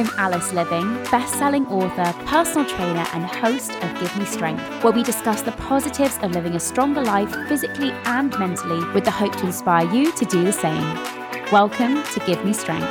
I'm Alice Liveing, best-selling author, personal trainer, and host of Give Me Strength, where we discuss the positives of living a stronger life physically and mentally with the hope to inspire you to do the same. Welcome to Give Me Strength.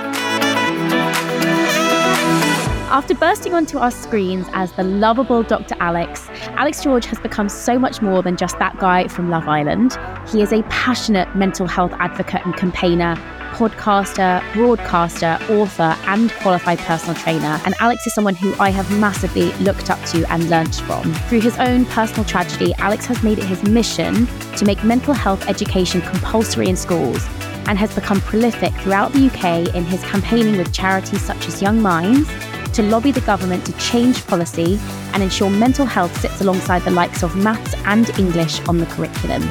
After bursting onto our screens as the lovable Dr. Alex, Alex George has become so much more than just that guy from Love Island. He is a passionate mental health advocate and campaigner, podcaster, broadcaster, author, and qualified personal trainer. And Alex is someone who I have massively looked up to and learnt from. Through his own personal tragedy, Alex has made it his mission to make mental health education compulsory in schools and has become prolific throughout the UK in his campaigning with charities such as Young Minds to lobby the government to change policy and ensure mental health sits alongside the likes of maths and English on the curriculum.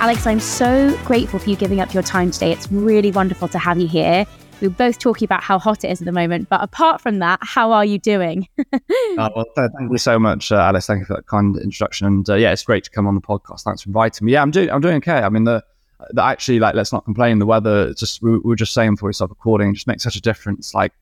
Alex, I'm so grateful for you giving up your time today. It's really wonderful to have you here. We're both talking about how hot it is at the moment, but apart from that, how are you doing? oh, well, thank you so much, uh. Thank you for that kind introduction. And uh, yeah, it's great to come on the podcast. Thanks for inviting me. Yeah, I'm doing, I'm doing okay. I mean, the, the actually, like, let's not complain. The weather, just we, we were just saying before we started recording, just makes such a difference. Like,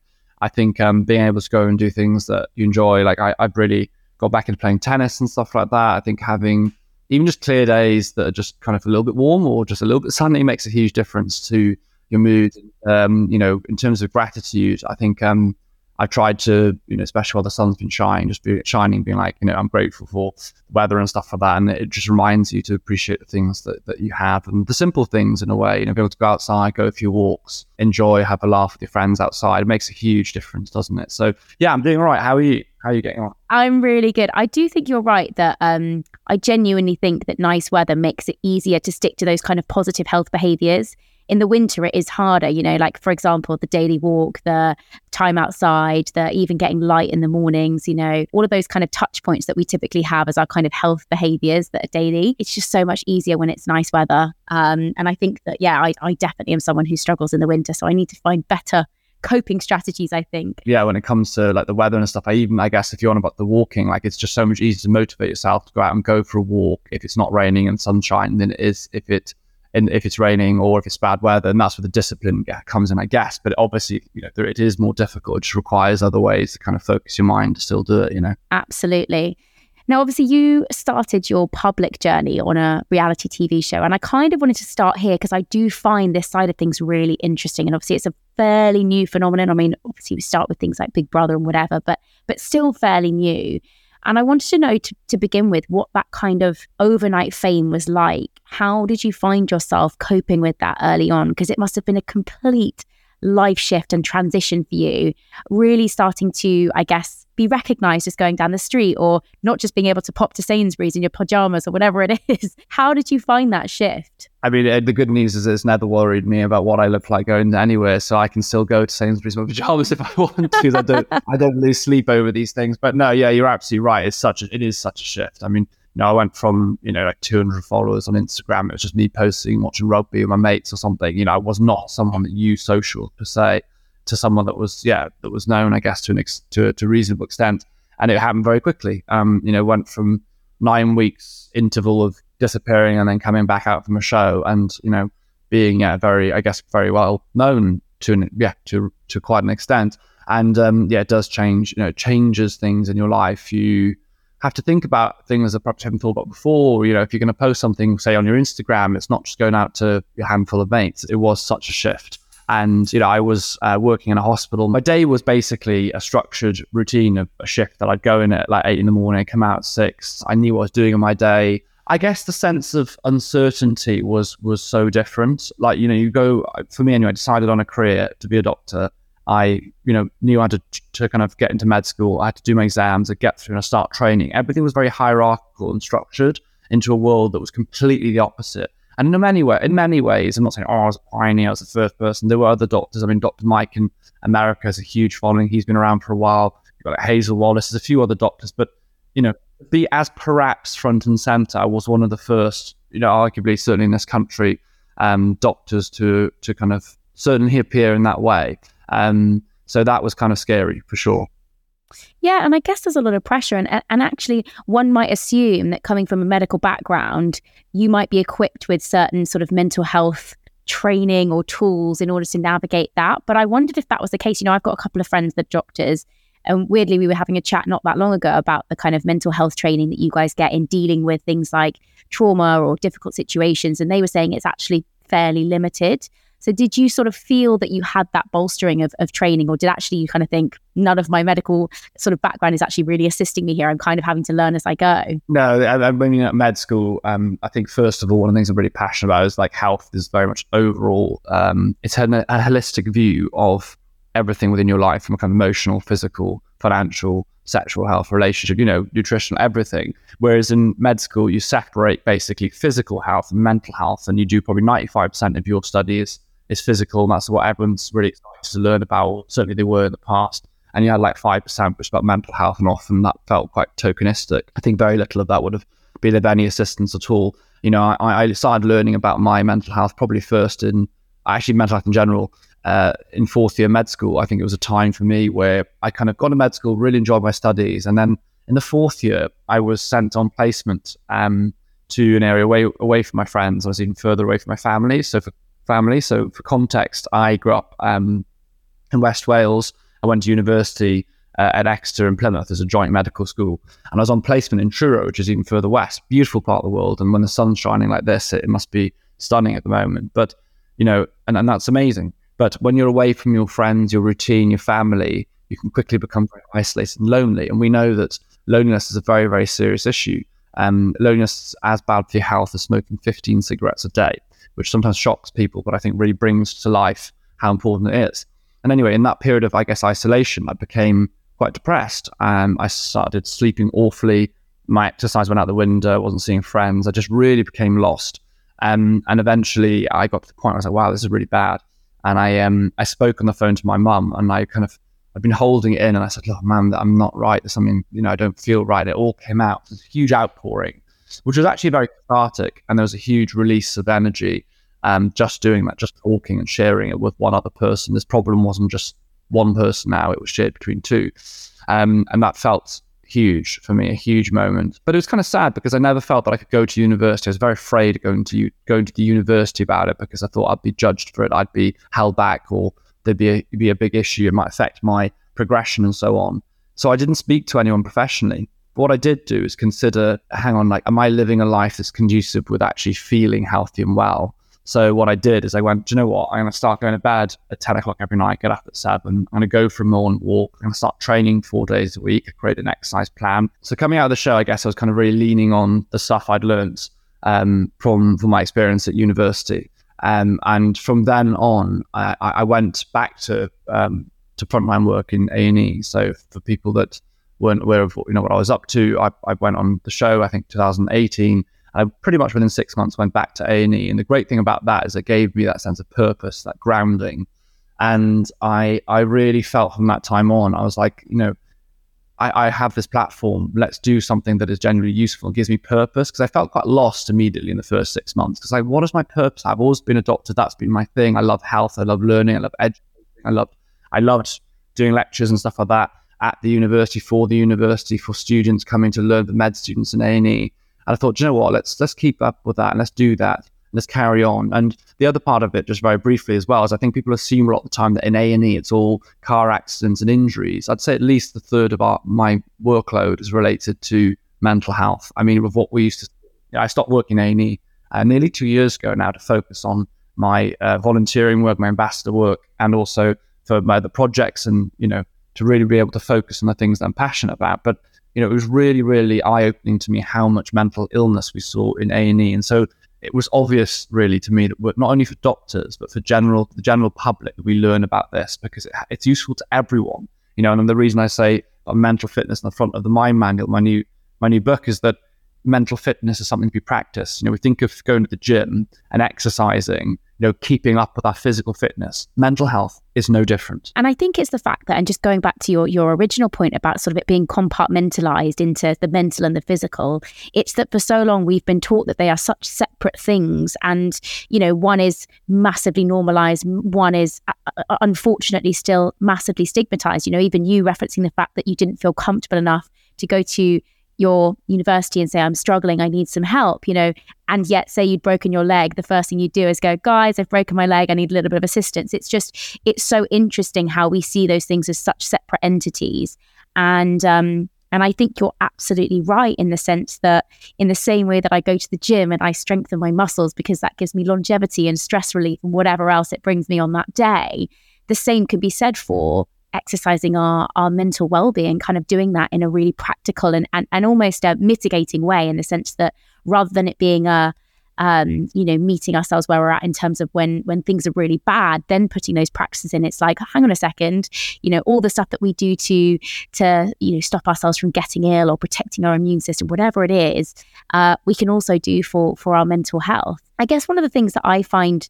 I think um, being able to go and do things that you enjoy, like I, I've really got back into playing tennis and stuff like that. I think having even just clear days that are just kind of a little bit warm or just a little bit sunny makes a huge difference to your mood. Um, you know, in terms of gratitude, I think um, I've tried to, you know, especially while the sun's been shining, just be shining, being like, you know, I'm grateful for the weather and stuff like that. And it just reminds you to appreciate the things that, that you have and the simple things in a way, you know, be able to go outside, go a few walks, enjoy, have a laugh with your friends outside. It makes a huge difference, doesn't it? So yeah, I'm doing all right. How are you? How are you getting on? I'm really good. I do think you're right that um, I genuinely think that nice weather makes it easier to stick to those kind of positive health behaviors in the winter it is harder you know like for example the daily walk the time outside the even getting light in the mornings you know all of those kind of touch points that we typically have as our kind of health behaviors that are daily it's just so much easier when it's nice weather. Um, and i think that yeah I, I definitely am someone who struggles in the winter so i need to find better coping strategies i think. Yeah when it comes to like the weather and stuff i even i guess if you're on about the walking like it's just so much easier to motivate yourself to go out and go for a walk. If it's not raining and sunshine than it is if it and if it's raining or if it's bad weather, and that's where the discipline comes in, I guess. But obviously, you know, it is more difficult. It just requires other ways to kind of focus your mind to still do it. You know, absolutely. Now, obviously, you started your public journey on a reality TV show, and I kind of wanted to start here because I do find this side of things really interesting. And obviously, it's a fairly new phenomenon. I mean, obviously, we start with things like Big Brother and whatever, but but still fairly new. And I wanted to know to, to begin with what that kind of overnight fame was like. How did you find yourself coping with that early on? Because it must have been a complete life shift and transition for you, really starting to, I guess, be recognized just going down the street or not just being able to pop to Sainsbury's in your pajamas or whatever it is. How did you find that shift? I mean, uh, the good news is it's never worried me about what I look like going anywhere, so I can still go to Sainsbury's in my pajamas if I want to. I don't, I don't lose sleep over these things. But no, yeah, you're absolutely right. It's such, a, it is such a shift. I mean, you know, I went from, you know, like 200 followers on Instagram. It was just me posting, watching rugby with my mates or something. You know, I was not someone that used social per se to someone that was, yeah, that was known, I guess, to an ex- to, to a reasonable extent. And it happened very quickly. Um, you know, went from nine weeks interval of disappearing and then coming back out from a show and, you know, being, yeah, very, I guess, very well known to, an, yeah, to, to quite an extent. And, um, yeah, it does change, you know, changes things in your life. You, have to think about things that perhaps you haven't thought about before. You know, if you're going to post something, say on your Instagram, it's not just going out to a handful of mates. It was such a shift. And, you know, I was uh, working in a hospital. My day was basically a structured routine of a shift that I'd go in at like eight in the morning, come out at six. I knew what I was doing in my day. I guess the sense of uncertainty was was so different. Like, you know, you go for me anyway, I decided on a career to be a doctor. I, you know, knew I had to, to kind of get into med school. I had to do my exams, I get through and I start training. Everything was very hierarchical and structured into a world that was completely the opposite. And in many in many ways, I'm not saying, oh, I was a pioneer, I was the first person. There were other doctors. I mean, Dr. Mike in America has a huge following. He's been around for a while. You've got like Hazel Wallace, there's a few other doctors, but you know, be as perhaps front and center. I was one of the first, you know, arguably certainly in this country, um, doctors to to kind of certainly appear in that way. Um, so that was kind of scary for sure. Yeah, and I guess there's a lot of pressure, and and actually, one might assume that coming from a medical background, you might be equipped with certain sort of mental health training or tools in order to navigate that. But I wondered if that was the case. You know, I've got a couple of friends that doctors, and weirdly, we were having a chat not that long ago about the kind of mental health training that you guys get in dealing with things like trauma or difficult situations, and they were saying it's actually fairly limited. So did you sort of feel that you had that bolstering of, of training or did actually you kind of think none of my medical sort of background is actually really assisting me here? I'm kind of having to learn as I go. No, I, I mean, at med school, um, I think first of all, one of the things I'm really passionate about is like health is very much overall, um, it's a, a holistic view of everything within your life from a kind of emotional, physical, financial, sexual health, relationship, you know, nutritional, everything. Whereas in med school, you separate basically physical health and mental health, and you do probably 95% of your studies is physical, and that's what everyone's really excited to learn about. Certainly, they were in the past. And you had like five percent, which is about mental health, and often that felt quite tokenistic. I think very little of that would have been of any assistance at all. You know, I, I started learning about my mental health probably first in actually mental health in general uh, in fourth year med school. I think it was a time for me where I kind of got to med school, really enjoyed my studies, and then in the fourth year, I was sent on placement um, to an area away away from my friends. I was even further away from my family. So for family. So, for context, I grew up um, in West Wales. I went to university uh, at Exeter and Plymouth as a joint medical school. And I was on placement in Truro, which is even further west, beautiful part of the world. And when the sun's shining like this, it, must be stunning at the moment. But, you know, and, and that's amazing. But when you're away from your friends, your routine, your family, you can quickly become very isolated and lonely. And we know that loneliness is a very, very serious issue. Um, loneliness is as bad for your health as smoking 15 cigarettes a day which sometimes shocks people, but I think really brings to life how important it is. And anyway, in that period of, I guess, isolation, I became quite depressed. Um, I started sleeping awfully. My exercise went out the window. I wasn't seeing friends. I just really became lost. Um, and eventually, I got to the point where I was like, "Wow, this is really bad." And I um, I spoke on the phone to my mum, and I kind of I've been holding it in, and I said, "Look, man, I'm not right. There's something, you know, I don't feel right." It all came out. Was a huge outpouring, which was actually very cathartic. And there was a huge release of energy um, just doing that, just talking and sharing it with one other person. This problem wasn't just one person now, it was shared between two. Um, and that felt huge for me, a huge moment. But it was kind of sad because I never felt that I could go to university. I was very afraid of going to going to the university about it because I thought I'd be judged for it. I'd be held back, or there'd be a, be a big issue. It might affect my progression and so on. So I didn't speak to anyone professionally. But what I did do is consider, hang on, like, am I living a life that's conducive with actually feeling healthy and well? So what I did is I went, do you know what? I'm going to start going to bed at 10 o'clock every night, get up at seven. I'm going to go for a morning walk. I'm going to start training four days a week. Create an exercise plan. So coming out of the show, I guess I was kind of really leaning on the stuff I'd learned um, from, from my experience at university. Um, and from then on, I, I went back to um, to frontline work in A and E. So for people that weren't aware of you know what I was up to, I, I went on the show. I think 2018. I pretty much within six months went back to A and E. And the great thing about that is it gave me that sense of purpose, that grounding. And I I really felt from that time on, I was like, you know, I, I have this platform. Let's do something that is genuinely useful and gives me purpose. Because I felt quite lost immediately in the first six months. Because like, what is my purpose? I've always been a doctor. That's been my thing. I love health. I love learning. I love education. I love I loved doing lectures and stuff like that at the university for the university for students coming to learn the med students in A and. And I thought, you know what, let's let's keep up with that and let's do that. Let's carry on. And the other part of it, just very briefly as well, is I think people assume a lot of the time that in A and E it's all car accidents and injuries. I'd say at least a third of our my workload is related to mental health. I mean, with what we used to, you know, I stopped working A&E uh, nearly two years ago now to focus on my uh, volunteering work, my ambassador work, and also for my the projects and you know to really be able to focus on the things that I'm passionate about. But you know, it was really, really eye opening to me how much mental illness we saw in A and E, and so it was obvious, really, to me that not only for doctors but for general the general public, we learn about this because it, it's useful to everyone. You know, and the reason I say mental fitness in the front of the Mind Manual, my new my new book, is that mental fitness is something to be practiced. You know, we think of going to the gym and exercising you know, keeping up with our physical fitness. Mental health is no different. And I think it's the fact that, and just going back to your, your original point about sort of it being compartmentalized into the mental and the physical, it's that for so long we've been taught that they are such separate things. And, you know, one is massively normalized, one is uh, uh unfortunately still massively stigmatized. You know, even you referencing the fact that you didn't feel comfortable enough to go to your university and say, I'm struggling, I need some help, you know, and yet say you'd broken your leg, the first thing you do is go, guys, I've broken my leg, I need a little bit of assistance. It's just, it's so interesting how we see those things as such separate entities. And, um, and I think you're absolutely right in the sense that, in the same way that I go to the gym and I strengthen my muscles because that gives me longevity and stress relief and whatever else it brings me on that day, the same can be said for exercising our our mental well-being kind of doing that in a really practical and and, and almost a mitigating way in the sense that rather than it being a um, you know, meeting ourselves where we're at in terms of when when things are really bad, then putting those practices in. It's like, hang on a second, you know, all the stuff that we do to to you know stop ourselves from getting ill or protecting our immune system, whatever it is, uh, we can also do for for our mental health. I guess one of the things that I find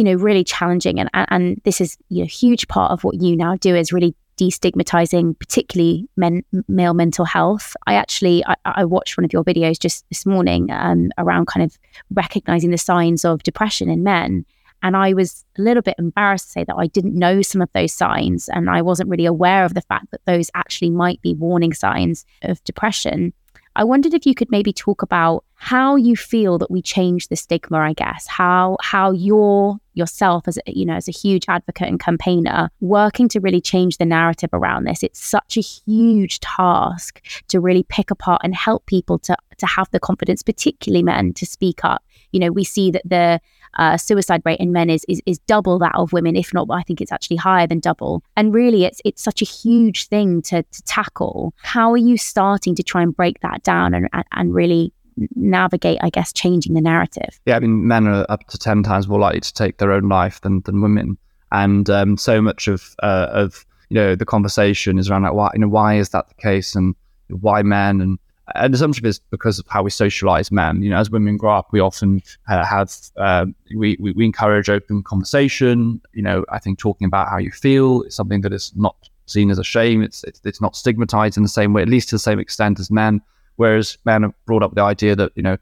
you know, really challenging. And, and this is you know, a huge part of what you now do is really destigmatizing, particularly men, male mental health. I actually, I, I, watched one of your videos just this morning um, around kind of recognizing the signs of depression in men. And I was a little bit embarrassed to say that I didn't know some of those signs. And I wasn't really aware of the fact that those actually might be warning signs of depression. I wondered if you could maybe talk about how you feel that we change the stigma, I guess, how how you're yourself as a, you know as a huge advocate and campaigner working to really change the narrative around this. It's such a huge task to really pick apart and help people to to have the confidence, particularly men, to speak up. You know, we see that the uh, suicide rate in men is, is is double that of women, if not, I think it's actually higher than double. And really, it's it's such a huge thing to to tackle. How are you starting to try and break that down and and, really navigate, I guess, changing the narrative? Yeah, I mean, men are up to ten times more likely to take their own life than than women, and um, so much of uh, of you know the conversation is around like why you know why is that the case and why men and and some of it is because of how we socialize men. You know, as women grow up, we often uh, have uh, we, we, we encourage open conversation. You know, I think talking about how you feel is something that is not seen as a shame. It's, it's it's not stigmatized in the same way, at least to the same extent as men. Whereas men are brought up the idea that you know,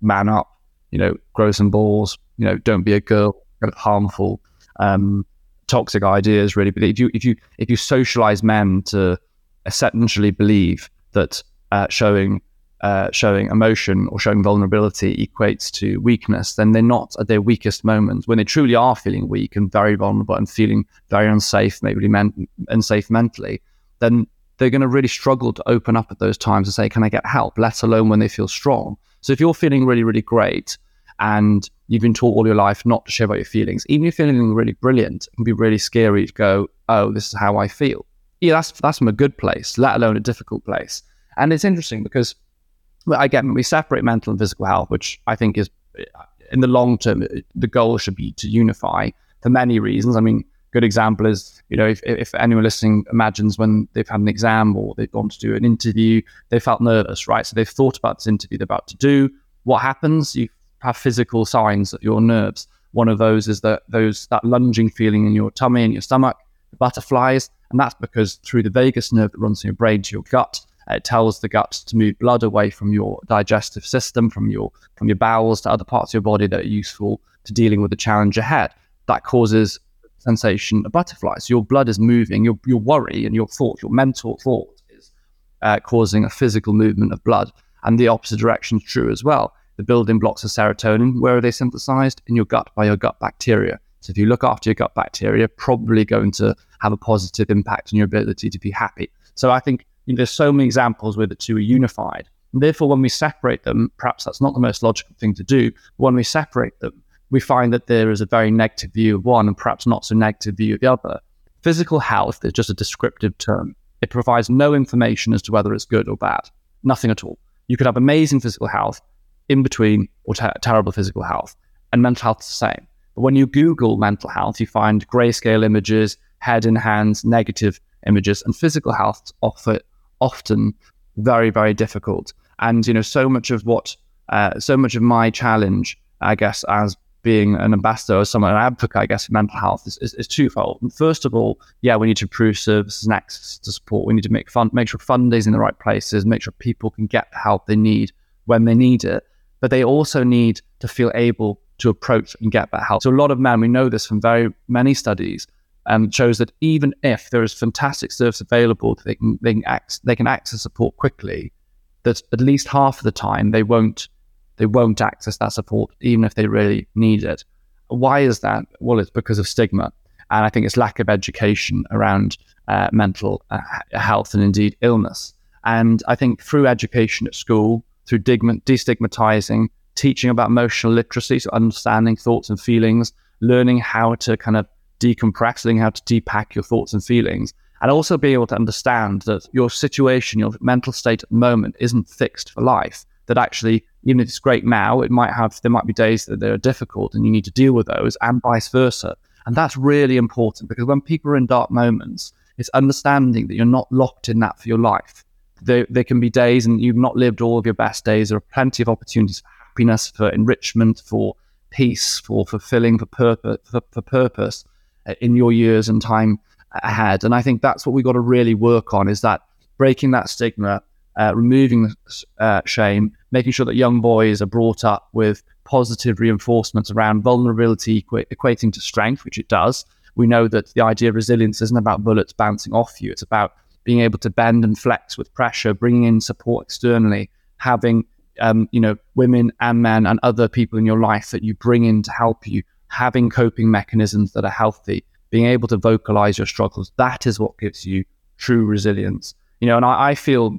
man up, you know, grow some balls, you know, don't be a girl, kind of harmful, um, toxic ideas really. But if you if you if you socialize men to essentially believe that uh, showing uh, showing emotion or showing vulnerability equates to weakness, then they're not at their weakest moments when they truly are feeling weak and very vulnerable and feeling very unsafe, maybe men- unsafe mentally. Then they're going to really struggle to open up at those times and say, "Can I get help?" Let alone when they feel strong. So if you're feeling really, really great and you've been taught all your life not to share about your feelings, even if you're feeling really brilliant, it can be really scary to go, "Oh, this is how I feel." Yeah, that's that's from a good place, let alone a difficult place. And it's interesting because, well, again, we separate mental and physical health, which I think is, uh, in the long term, the goal should be to unify for many reasons. I mean, good example is, you know, if, if anyone listening imagines when they've had an exam or they've gone to do an interview, they felt nervous, right? So they've thought about this interview they're about to do. What happens? You have physical signs that your nerves. One of those is that those that lunging feeling in your tummy and your stomach, butterflies, and that's because through the vagus nerve that runs from your brain to your gut, it tells the guts to move blood away from your digestive system, from your from your bowels to other parts of your body that are useful to dealing with the challenge ahead. That causes sensation of butterflies. Your blood is moving. Your your worry and your thought, your mental thought, is uh, causing a physical movement of blood. And the opposite direction is true as well. The building blocks of serotonin, where are they synthesized? In your gut by your gut bacteria. So if you look after your gut bacteria, probably going to have a positive impact on your ability to be happy. So I think there's so many examples where the two are unified. And therefore, when we separate them, perhaps that's not the most logical thing to do. When we separate them, we find that there is a very negative view of one and perhaps not so negative view of the other. Physical health is just a descriptive term. It provides no information as to whether it's good or bad. Nothing at all. You could have amazing physical health in between or ter- terrible physical health, and mental health is the same. But when you Google mental health, you find grayscale images, head in hands, negative images, and physical health offer often very, very difficult. And you know, so much of what, uh, so much of my challenge, I guess, as being an ambassador or someone, an advocate, I guess, for mental health is, is, is, twofold. First of all, yeah, we need to improve services and access to support. We need to make fund, make sure funding is in the right places, make sure people can get the help they need when they need it. But they also need to feel able to approach and get that help. So a lot of men, we know this from very many studies, um, shows that even if there is fantastic service available, they can they can, ac- they can access support quickly. That at least half of the time they won't they won't access that support even if they really need it. Why is that? Well, it's because of stigma, and I think it's lack of education around uh, mental uh, health and indeed illness. And I think through education at school, through destigmatizing, teaching about emotional literacy, so understanding thoughts and feelings, learning how to kind of decompress, learning how to depack your thoughts and feelings, and also be able to understand that your situation, your mental state at the moment isn't fixed for life. That actually, even if it's great now, it might have there might be days that they're difficult and you need to deal with those, and vice versa. And that's really important because when people are in dark moments, it's understanding that you're not locked in that for your life. There, there can be days and you've not lived all of your best days. There are plenty of opportunities for happiness, for enrichment, for peace, for fulfilling, for purpose, for, for purpose in your years and time ahead. And I think that's what we've got to really work on is that breaking that stigma, uh, removing uh, shame, making sure that young boys are brought up with positive reinforcements around vulnerability equ- equating to strength, which it does. We know that the idea of resilience isn't about bullets bouncing off you. It's about being able to bend and flex with pressure, bringing in support externally, having um, you know women and men and other people in your life that you bring in to help you having coping mechanisms that are healthy, being able to vocalize your struggles, that is what gives you true resilience. You know, and I, I feel,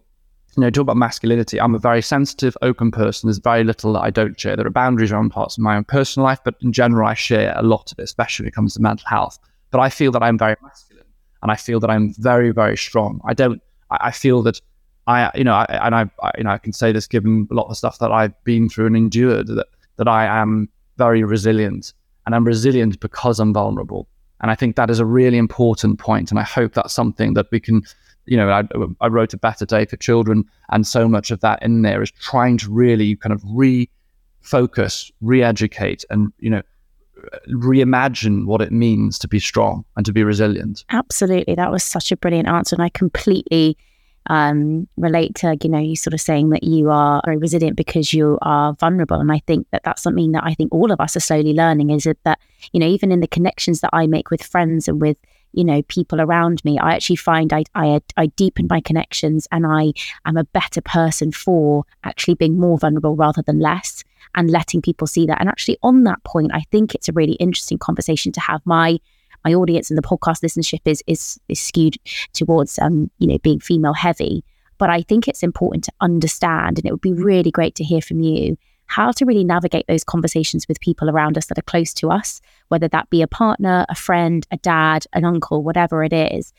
you know, talk about masculinity. I'm a very sensitive, open person. There's very little that I don't share. There are boundaries around parts of my own personal life, but in general, I share a lot of it, especially when it comes to mental health. But I feel that I'm very masculine and I feel that I'm very, very strong. I don't, I, I feel that I, you know, I, and I, I, you know, I can say this given a lot of stuff that I've been through and endured that, that I am very resilient and I'm resilient because I'm vulnerable. And I think that is a really important point. And I hope that's something that we can, you know, I, I wrote a better day for children, and so much of that in there is trying to really kind of refocus, re-educate, and you know, reimagine what it means to be strong and to be resilient. Absolutely, that was such a brilliant answer, and I completely um, relate to, you know, you sort of saying that you are very resilient because you are vulnerable. And I think that that's something that I think all of us are slowly learning is that, you know, even in the connections that I make with friends and with, you know, people around me, I actually find I, I, I deepen my connections and I am a better person for actually being more vulnerable rather than less and letting people see that. And actually, on that point, I think it's a really interesting conversation to have. My my audience and the podcast listenership is is, is skewed towards um, you know being female heavy. But I think it's important to understand, and it would be really great to hear from you how to really navigate those conversations with people around us that are close to us, whether that be a partner, a friend, a dad, an uncle, whatever it is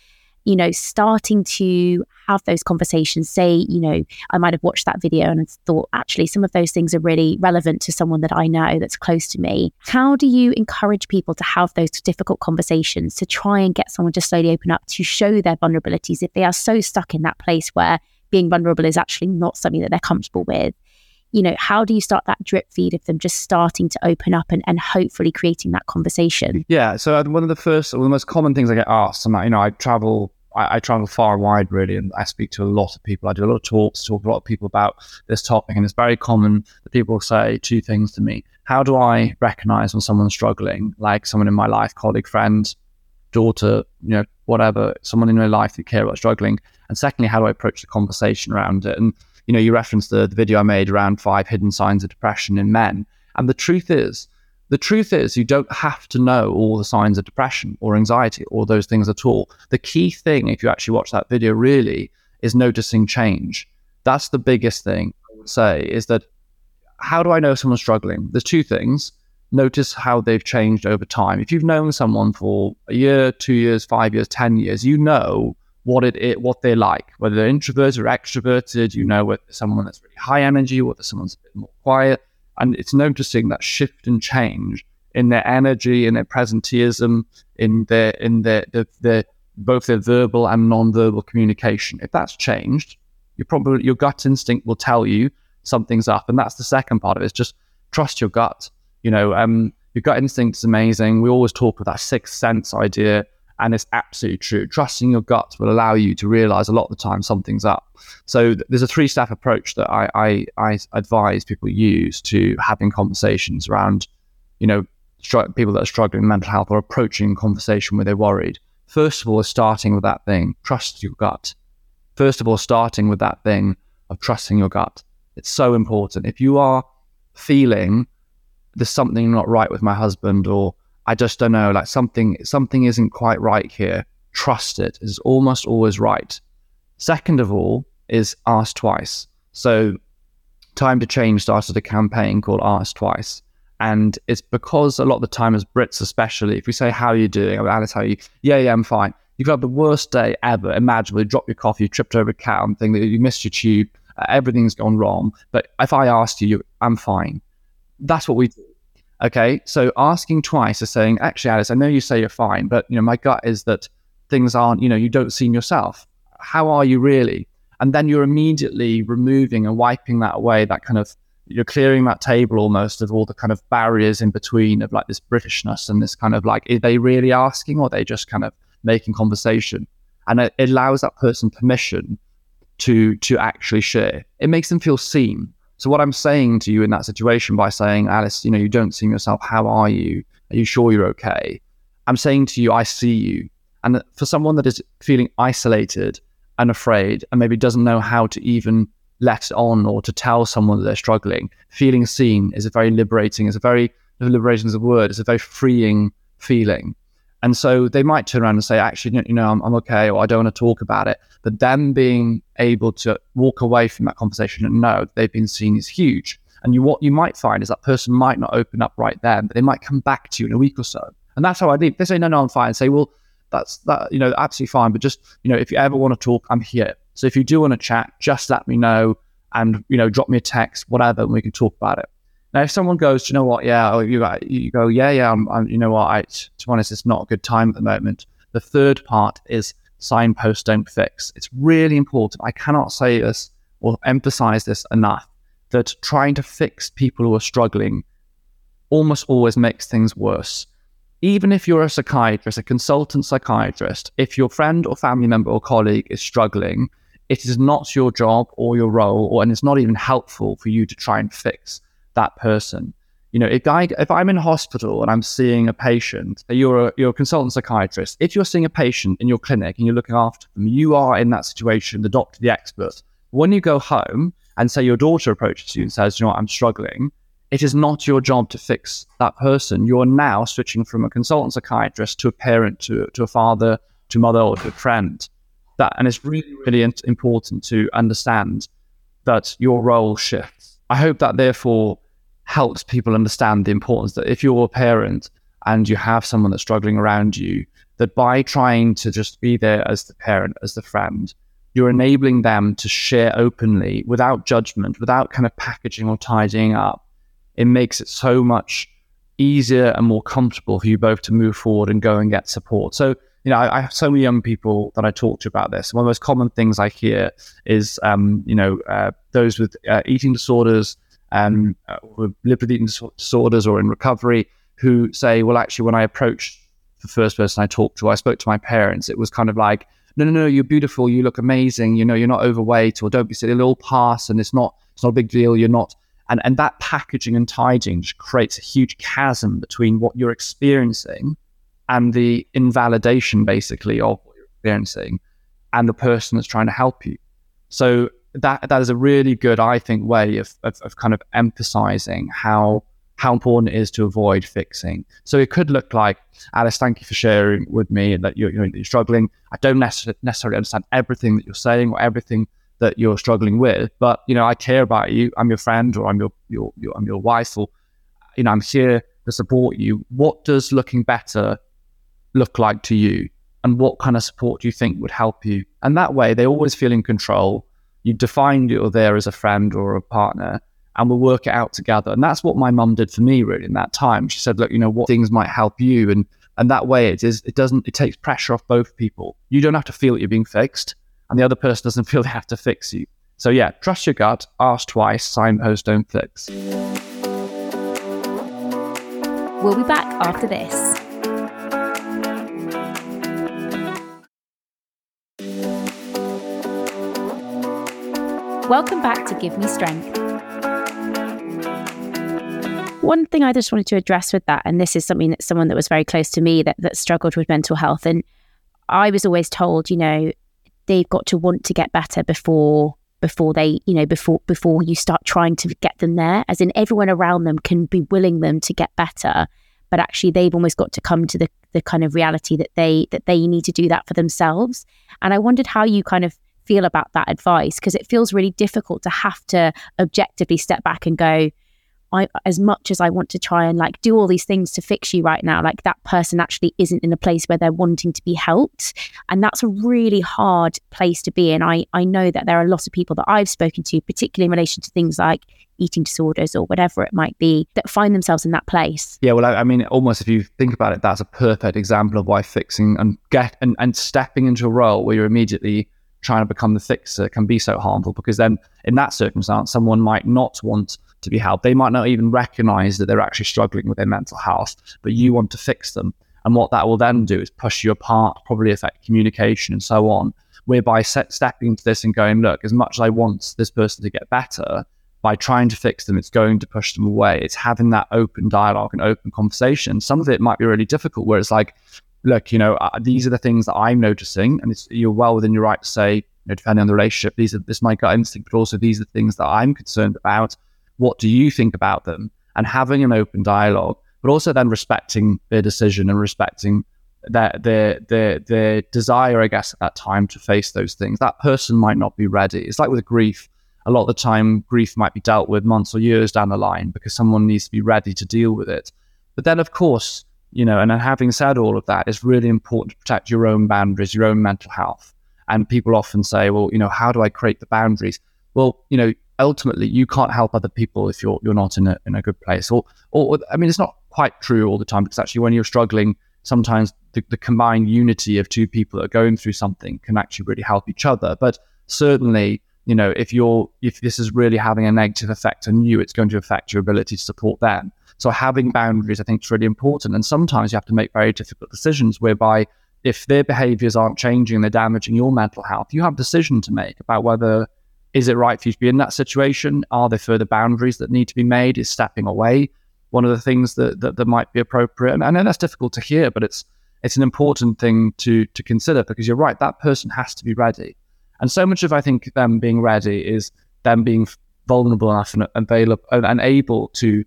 you know, starting to have those conversations, say, you know, I might have watched that video and thought, actually, some of those things are really relevant to someone that I know that's close to me. How do you encourage people to have those difficult conversations to try and get someone to slowly open up to show their vulnerabilities if they are so stuck in that place where being vulnerable is actually not something that they're comfortable with? you know, how do you start that drip feed of them just starting to open up and, and hopefully creating that conversation? Yeah. So uh, one of the first, one of the most common things I get asked, and you know, I travel, I, I, travel far and wide really, and I speak to a lot of people. I do a lot of talks, talk to a lot of people about this topic, and it's very common that people say two things to me. How do I recognize when someone's struggling, like someone in my life, colleague, friend, daughter, you know, whatever, someone in my life that care about struggling? And secondly, how do I approach the conversation around it? And you know, you referenced the, the video I made around five hidden signs of depression in men. And the truth is, the truth is, you don't have to know all the signs of depression or anxiety or those things at all. The key thing, if you actually watch that video, really is noticing change. That's the biggest thing. I would say is that how do I know someone's struggling? There's two things. Notice how they've changed over time. If you've known someone for a year, two years, five years, ten years, you know what it is, what they're like, whether they're introverted or extroverted. You know whether someone that's really high energy, whether someone's a bit more quiet, and it's noticing that shift and change in their energy, in their presenteeism, in their in their, their, their both their verbal and non-verbal communication. If that's changed, you probably your gut instinct will tell you something's up, and that's the second part of it. Is just trust your gut. You know, um, your gut instinct is amazing. We always talk about that sixth sense idea, and it's absolutely true. Trusting your gut will allow you to realize a lot of the time something's up. So there's a three-step approach that I, I, I advise people use to having conversations around, you know, str- people that are struggling with mental health or approaching conversation where they're worried. First of all, starting with that thing, trust your gut. First of all, starting with that thing of trusting your gut. It's so important. If you are feeling there's something not right with my husband or I just don't know, like something something isn't quite right here, trust. It's almost always right. Second of all is ask twice. So Time to Change started a campaign called Ask Twice. And it's because a lot of the time as Brits especially, if we say, How are you doing? Oh, Alice, how are you? Yeah, yeah, I'm fine. You've had the worst day ever. Imaginably, drop your coffee, you tripped over a cow and think that you missed your tube, everything's gone wrong. But if I asked you, I'm fine. That's what we do. Okay. So asking twice is saying, actually, Alice, I know you say you're fine, but you know, my gut is that things aren't, you know, you don't seem yourself. How are you really? And then you're immediately removing and wiping that away, that kind of you're clearing that table almost of all the kind of barriers in between of like this Britishness and this kind of like, are they really asking or are they just kind of making conversation? And it, allows that person permission to to actually share. It makes them feel seen. So what I'm saying to you in that situation by saying, Alice, you know, you don't seem yourself. How are you? Are you sure you're okay? I'm saying to you, I see you. And for someone that is feeling isolated and afraid and maybe doesn't know how to even let on or to tell someone that they're struggling, feeling seen is a very liberating, it's a very liberating is a word, it's a very freeing feeling. And so they might turn around and say, actually, you know, I'm, I'm, okay, or I don't want to talk about it. But them being able to walk away from that conversation and know they've been seen is huge. And you, what you might find is that person might not open up right then, but they might come back to you in a week or so. And that's how I leave. They say, no, no, I'm fine. say, well, that's that, you know, absolutely fine. But just, you know, if you ever want to talk, I'm here. So if you do want to chat, just let me know and, you know, drop me a text, whatever, and we can talk about it. Now, if someone goes, you know what, yeah, oh, you, you go, yeah, yeah, I'm, I'm, you know what, I, to be honest, it's not a good time at the moment. The third part is signpost, don't fix. It's really important. I cannot say this or emphasize this enough that trying to fix people who are struggling almost always makes things worse. Even if you're a psychiatrist, a consultant psychiatrist, if your friend or family member or colleague is struggling, it is not your job or your role, or, and it's not even helpful for you to try and fix that person. You know, if I if I'm in hospital and I'm seeing a patient, you're a you're a consultant psychiatrist. If you're seeing a patient in your clinic and you're looking after them, you are in that situation, the doctor, the expert. When you go home and say your daughter approaches you and says, you know what, I'm struggling, it is not your job to fix that person. You are now switching from a consultant psychiatrist to a parent, to, to a father, to mother, or to a friend. That and it's really, really important to understand that your role shifts. I hope that therefore helps people understand the importance that if you're a parent and you have someone that's struggling around you, that by trying to just be there as the parent, as the friend, you're enabling them to share openly without judgment, without kind of packaging or tidying up. It makes it so much easier and more comfortable for you both to move forward and go and get support. So, you know, I, I have so many young people that I talk to about this. One of the most common things I hear is, um, you know, uh, those with uh, eating disorders, um, uh, with liberal eating disorders or in recovery who say, well, actually, when I approached the first person I talked to, I spoke to my parents, it was kind of like, no, no, no, you're beautiful, you look amazing, you know, you're not overweight, or don't be silly, it'll pass, and it's not, it's not a big deal, you're not. And, and that packaging and tidying just creates a huge chasm between what you're experiencing and the invalidation, basically, of what you're experiencing and the person that's trying to help you. So that that is a really good, I think, way of, of, of kind of emphasizing how how important it is to avoid fixing. So it could look like, Alice, thank you for sharing with me and that you're, you're, struggling. I don't necessarily, necessarily understand everything that you're saying or everything that you're struggling with. But you know, I care about you. I'm your friend, or I'm your your, your I'm your wife, or you know, I'm here to support you. What does looking better look like to you? And what kind of support do you think would help you? And that way, they always feel in control. You define you're there as a friend or a partner, and we'll work it out together. And that's what my mum did for me, really, in that time. She said, "Look, you know, what things might help you, and and that way, it is. It doesn't. It takes pressure off both people. You don't have to feel that you're being fixed, and the other person doesn't feel they have to fix you. So yeah, trust your gut. Ask twice. Signpost, don't fix. We'll be back after this. Welcome back to Give Me Strength. One thing I just wanted to address with that, and this is something that someone that was very close to me that, that struggled with mental health. And I was always told, you know, they've got to want to get better before before they, you know, before before you start trying to get them there. As in everyone around them can be willing them to get better, but actually they've almost got to come to the the kind of reality that they that they need to do that for themselves. And I wondered how you kind of feel about that advice because it feels really difficult to have to objectively step back and go, I, as much as I want to try and like do all these things to fix you right now, like that person actually isn't in a place where they're wanting to be helped. And that's a really hard place to be in. I, I know that there are a lot of people that I've spoken to, particularly in relation to things like eating disorders or whatever it might be, that find themselves in that place. Yeah, well, I, I mean, almost if you think about it, that's a perfect example of why fixing and get and, and stepping into a role where you're immediately trying to become the fixer can be so harmful because then in that circumstance, someone might not want to be helped. They might not even recognize that they're actually struggling with their mental health, but you want to fix them. And what that will then do is push you apart, probably affect communication and so on. Whereby set, stepping into this and going, look, as much as I want this person to get better, by trying to fix them, it's going to push them away. It's having that open dialogue and open conversation. Some of it might be really difficult, where it's like, look, you know, uh, these are the things that I'm noticing, and you're well within your right to say, you know, depending on the relationship, these are this is my gut instinct, but also these are the things that I'm concerned about. What do you think about them? And having an open dialogue, but also then respecting their decision and respecting their their their their desire, I guess, at that time to face those things. That person might not be ready. It's like with grief. A lot of the time, grief might be dealt with months or years down the line because someone needs to be ready to deal with it. But then, of course, you know, and having said all of that, it's really important to protect your own boundaries, your own mental health. And people often say, well, you know, how do I create the boundaries? Well, you know, ultimately you can't help other people if you're you're not in a in a good place. Or or I mean, it's not quite true all the time because actually when you're struggling, sometimes the, the combined unity of two people that are going through something can actually really help each other. But certainly, you know, if you're if this is really having a negative effect on you, it's going to affect your ability to support them. So having boundaries, I think, is really important. And sometimes you have to make very difficult decisions whereby if their behaviors aren't changing, they're damaging your mental health, you have a decision to make about whether is it right for you to be in that situation? Are there further boundaries that need to be made? Is stepping away one of the things that, that, that might be appropriate? And I know that's difficult to hear, but it's it's an important thing to to consider because you're right, that person has to be ready. And so much of I think them being ready is them being vulnerable enough and available and able to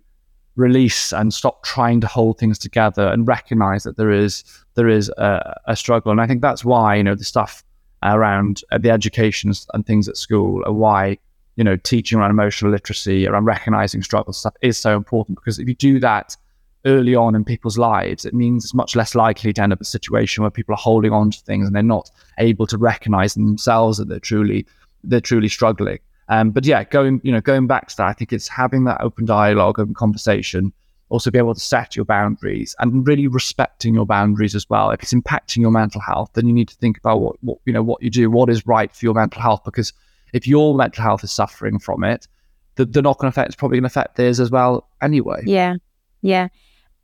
release and stop trying to hold things together and recognize that there is there is a, a struggle. And I think that's why you know the stuff around uh, the education and things at school and why you know teaching around emotional literacy, around recognizing struggle stuff is so important because if you do that early on in people's lives, it means it's much less likely to end up a situation where people are holding on to things and they're not able to recognize themselves that they're truly they're truly struggling. Um, but yeah, going you know going back to that, I think it's having that open dialogue, and conversation, also be able to set your boundaries and really respecting your boundaries as well. If it's impacting your mental health, then you need to think about what, what you know what you do, what is right for your mental health. Because if your mental health is suffering from it, the, the knock-on effect is probably going to affect theirs as well anyway. Yeah, yeah.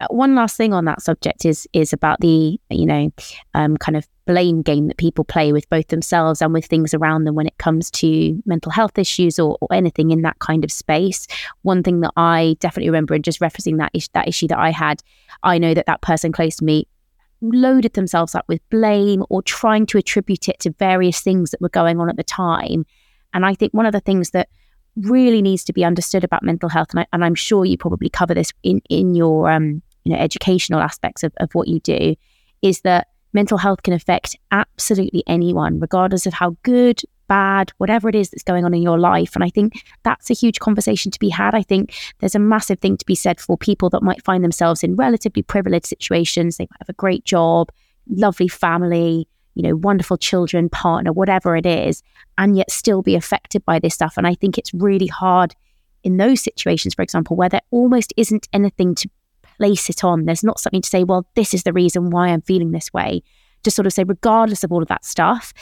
Uh, one last thing on that subject is is about the you know um, kind of blame game that people play with both themselves and with things around them when it comes to mental health issues or, or anything in that kind of space. One thing that I definitely remember, and just referencing that is- that issue that I had, I know that that person close to me loaded themselves up with blame or trying to attribute it to various things that were going on at the time. And I think one of the things that really needs to be understood about mental health, and, I, am sure you probably cover this in in your um, you know educational aspects of, of what you do is that mental health can affect absolutely anyone regardless of how good bad, whatever it is that's going on in your life. And I think that's a huge conversation to be had. I think there's a massive thing to be said for people that might find themselves in relatively privileged situations. They might have a great job, lovely family, you know, wonderful children, partner, whatever it is, and yet still be affected by this stuff. And I think it's really hard in those situations, for example, where there almost isn't anything to place it on. There's not something to say, well, this is the reason why I'm feeling this way. To sort of say, regardless of all of that stuff,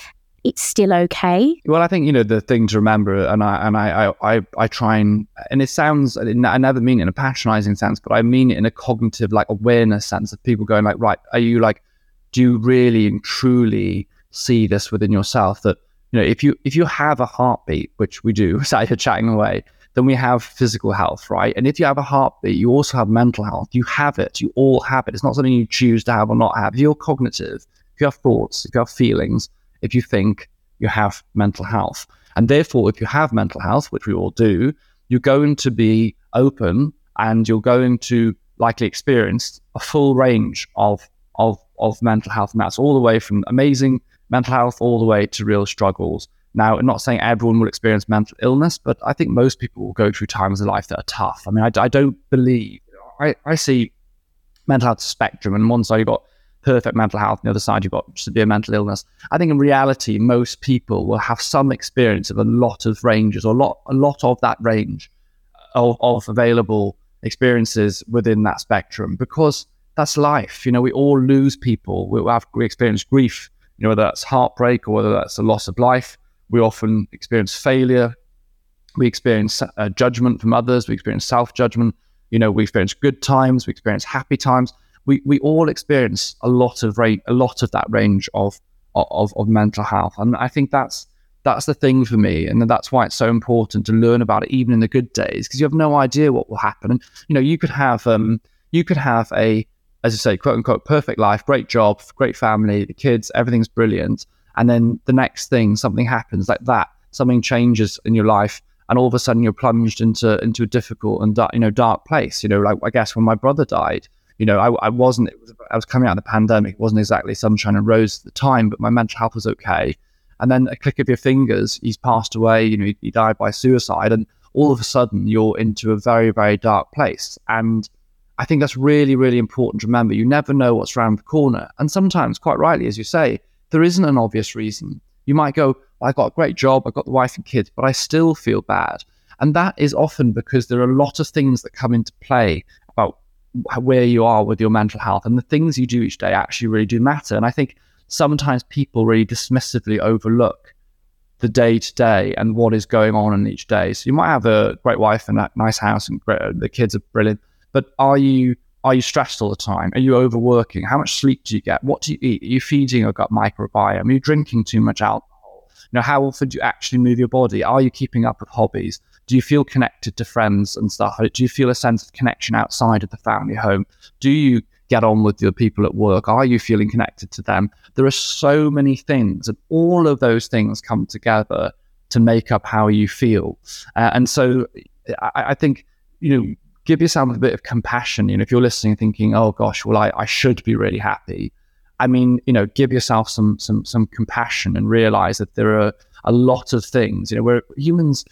it's still okay. Well, I think you know the thing to remember, and I and I I I try and and it sounds I never mean it in a patronizing sense, but I mean it in a cognitive like awareness sense of people going like, right, are you like, do you really and truly see this within yourself that you know if you if you have a heartbeat, which we do, sat here chatting away, then we have physical health, right? And if you have a heartbeat, you also have mental health. You have it. You all have it. It's not something you choose to have or not have. If you're cognitive, if you have thoughts, if you have feelings, if you think, you have mental health. And therefore, if you have mental health, which we all do, you're going to be open and you're going to likely experience a full range of, of, of mental health. And that's all the way from amazing mental health all the way to real struggles. Now, I'm not saying everyone will experience mental illness, but I think most people will go through times in life that are tough. I mean, I, I don't believe, I, I see mental health spectrum, and on one side you've got perfect mental health, on the other side you've got severe mental illness. I think in reality, most people will have some experience of a lot of ranges, or a lot, a lot of that range of, of available experiences within that spectrum, because that's life. You know, we all lose people. We have we experience grief. You know, whether that's heartbreak or whether that's a loss of life we often experience failure. We experience uh, judgment from others. We experience self judgment. You know, we experience good times. We experience happy times. We, we all experience a lot of rate, a lot of that range of, of, of mental health. And I think that's, that's the thing for me. And that's why it's so important to learn about it, even in the good days, because you have no idea what will happen. And, you know, you could have, um, you could have a, as I say, quote unquote, perfect life, great job, great family, the kids, everything's brilliant and then the next thing something happens like that something changes in your life and all of a sudden you're plunged into into a difficult and you know dark place you know like i guess when my brother died you know i, I wasn't was, i was coming out of the pandemic it wasn't exactly sunshine and roses at the time but my mental health was okay. And then a click of your fingers he's passed away you know he, he died by suicide and all of a sudden you're into a very very dark place. And i think that's really really important to remember. You never know what's around the corner. And sometimes quite rightly as you say there isn't an obvious reason. You might go, I've got a great job, I've got the wife and kids, but I still feel bad. And that is often because there are a lot of things that come into play about where you are with your mental health. And the things you do each day actually really do matter. And I think sometimes people really dismissively overlook the day to day and what is going on in each day. So you might have a great wife and a nice house and great, the kids are brilliant, but are you are you stressed all the time? Are you overworking? How much sleep do you get? What do you eat? Are you feeding your gut microbiome? Are you drinking too much alcohol? You know, how often do you actually move your body? Are you keeping up with hobbies? Do you feel connected to friends and stuff? Do you feel a sense of connection outside of the family home? Do you get on with your people at work? Are you feeling connected to them? There are so many things, and all of those things come together to make up how you feel. Uh, and so I, I think, you know, give yourself a bit of compassion. You know, if you're listening thinking, oh gosh, well, I, I should be really happy. I mean, you know, give yourself some some some compassion and realize that there are a lot of things. You know, we're humans.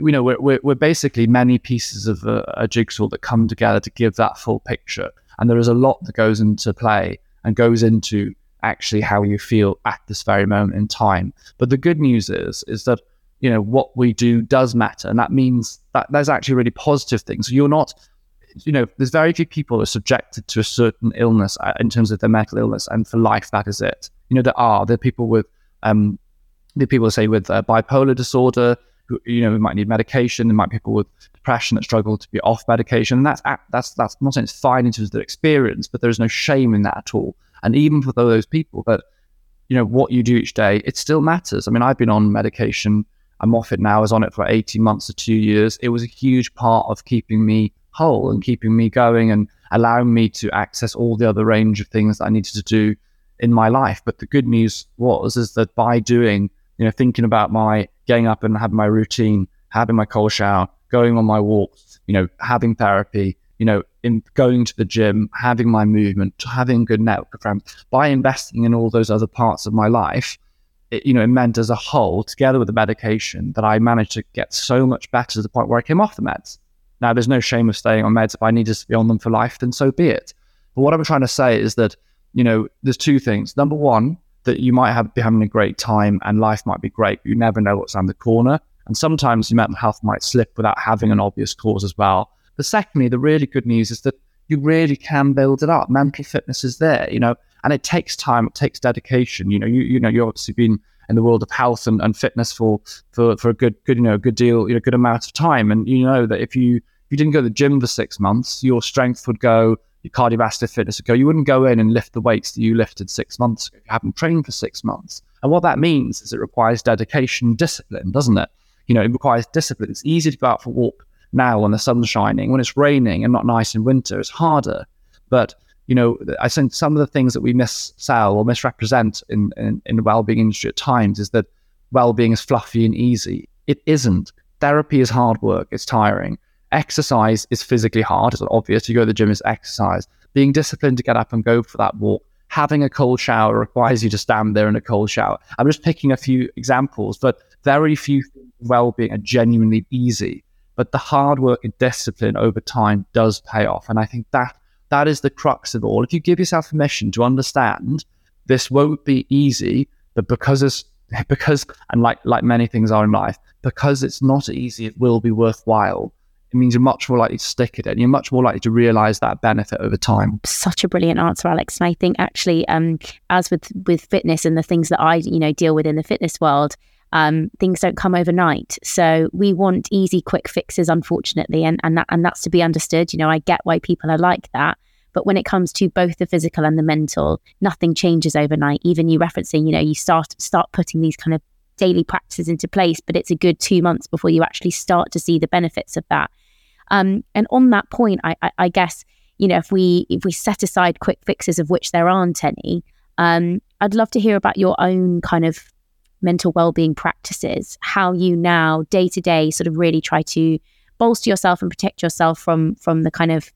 You know, we're we're, we're basically many pieces of a, a jigsaw that come together to give that full picture. And there is a lot that goes into play and goes into actually how you feel at this very moment in time. But the good news is is that you know what we do does matter. And that means that there's actually really positive things. You're not you know there's very few people who are subjected to a certain illness uh, in terms of their mental illness and for life that is it. You know there are there are people with um are people say with uh, bipolar disorder who you know we might need medication. There might be people with depression that struggle to be off medication. And that's that's that's not saying it's fine in terms of their experience but there's no shame in that at all. And even for those people that you know what you do each day it still matters. I mean i've been on medication I'm off it now. I was on it for 18 months to two years. It was a huge part of keeping me whole and keeping me going and allowing me to access all the other range of things that I needed to do in my life. But the good news was is that by doing, you know, thinking about my getting up and having my routine, having my cold shower, going on my walks, you know, having therapy, you know, in going to the gym, having my movement, having good network friends, by investing in all those other parts of my life, it, you know, it meant as a whole, together with the medication, that I managed to get so much better to the point where I came off the meds. Now, there's no shame of staying on meds. If I needed to be on them for life, then so be it. But what I'm trying to say is that, you know, there's two things. Number one, that you might have be having a great time and life might be great, but you never know what's around the corner. And sometimes your mental health might slip without having an obvious cause as well. But secondly, the really good news is that you really can build it up. Mental fitness is there, you know, and it takes time, it takes dedication. You know, you you know, you've obviously been in the world of health and, and fitness for, for for a good good, you know, a good deal, you know, good amount of time. And you know that if you if you didn't go to the gym for six months, your strength would go, your cardiovascular fitness would go. You wouldn't go in and lift the weights that you lifted six months ago. You haven't trained for six months. And what that means is it requires dedication, discipline, doesn't it? You know, it requires discipline. It's easy to go out for a walk now when the sun's shining. When it's raining and not nice in winter, it's harder. But you know, I think some of the things that we missell or misrepresent in, in, in the well-being industry at times is that well-being is fluffy and easy. It isn't. Therapy is hard work. It's tiring. Exercise is physically hard. It's obvious. You go to the gym, it's exercise. Being disciplined to get up and go for that walk. Having a cold shower requires you to stand there in a cold shower. I'm just picking a few examples, but very few well-being are genuinely easy but the hard work and discipline over time does pay off. And I think that that is the crux of all. If you give yourself permission to understand this won't be easy, but because it's because and like like many things are in life, because it's not easy, it will be worthwhile. It means you're much more likely to stick at it. And you're much more likely to realize that benefit over time. Such a brilliant answer, Alex. And I think actually, um, as with with fitness and the things that I you know deal with in the fitness world, um, things don't come overnight. So we want easy, quick fixes, unfortunately, and and that and that's to be understood. You know, I get why people are like that. But when it comes to both the physical and the mental, nothing changes overnight. Even you referencing, you know, you start start putting these kind of daily practices into place, but it's a good two months before you actually start to see the benefits of that. Um, and on that point, I, I, I, guess you know if we if we set aside quick fixes of which there aren't any, um, I'd love to hear about your own kind of mental well-being practices how you now day to day sort of really try to bolster yourself and protect yourself from from the kind of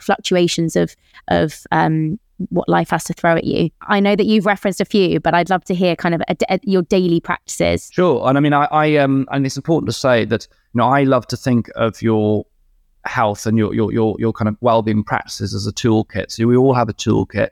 fluctuations of of um, what life has to throw at you. I know that you've referenced a few, but I'd love to hear kind of a, a, your daily practices. Sure, and I mean, I, I um, and it's important to say that you know I love to think of your health and your your your, your kind of well-being practices as a toolkit. So we all have a toolkit.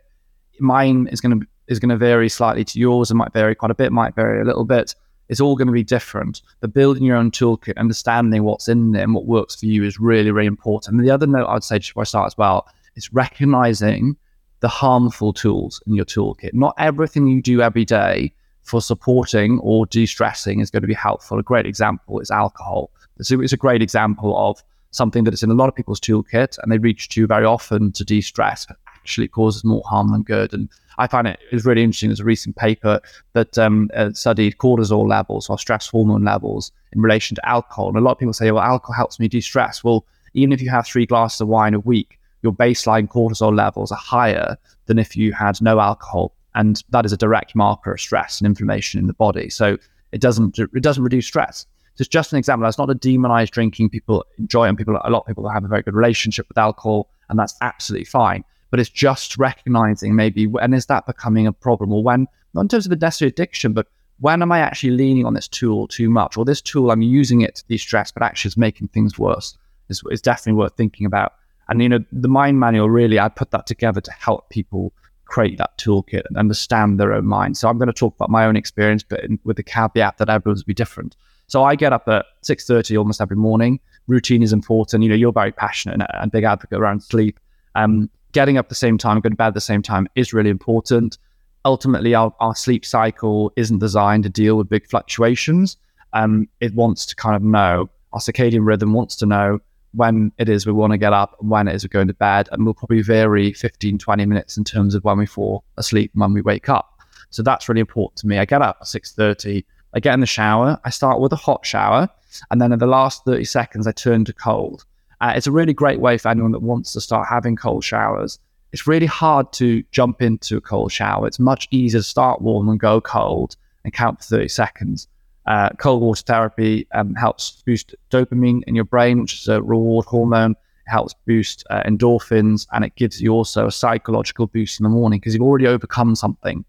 Mine is going to is going to vary slightly to yours. It might vary quite a bit, might vary a little bit. It's all going to be different. But building your own toolkit, understanding what's in there and what works for you is really, really important. And the other note I would say just before I start as well is recognizing the harmful tools in your toolkit. Not everything you do every day for supporting or de-stressing is going to be helpful. A great example is alcohol. So it's a great example of something that is in a lot of people's toolkit and they reach to very often to de-stress, but actually causes more harm than good. And I find it is really interesting. There's a recent paper that um, uh, studied cortisol levels or stress hormone levels in relation to alcohol. And a lot of people say, well, alcohol helps me de-stress. Well, even if you have three glasses of wine a week, your baseline cortisol levels are higher than if you had no alcohol. And that is a direct marker of stress and inflammation in the body. So it doesn't it doesn't reduce stress. So it's just an example. That's not a demonized drinking. People enjoy it, and people a lot of people have a very good relationship with alcohol, and that's absolutely fine but it's just recognizing maybe when is that becoming a problem? Or when not in terms of the necessary addiction but when am i actually leaning on this tool too much? Or this tool i'm using it to de-stress but actually is making things worse. Is, is definitely worth thinking about. And you know the mind manual really i put that together to help people create that toolkit and understand their own mind. So i'm going to talk about my own experience but in, with the caveat that everyone's be different. So i get up at 6.30 almost every morning. Routine is important. You know you're very passionate and a big advocate around sleep. Um, getting up the same time, going to bed at the same time is really important. Ultimately, our, our sleep cycle isn't designed to deal with big fluctuations. Um, it wants to kind of know, our circadian rhythm wants to know when it is we want to get up and when it is we're going to bed. And we'll probably vary 15, 20 minutes in terms of when we fall asleep and when we wake up. So that's really important to me. I get up at 6.30, I get in the shower, I start with a hot shower, and then in the last 30 seconds, I turn to cold. Uh, it's a really great way for anyone that wants to start having cold showers. It's really hard to jump into a cold shower. It's much easier to start warm and go cold and count for 30 seconds. Uh, cold water therapy um, helps boost dopamine in your brain, which is a reward hormone. It helps boost uh, endorphins and it gives you also a psychological boost in the morning because you've already overcome something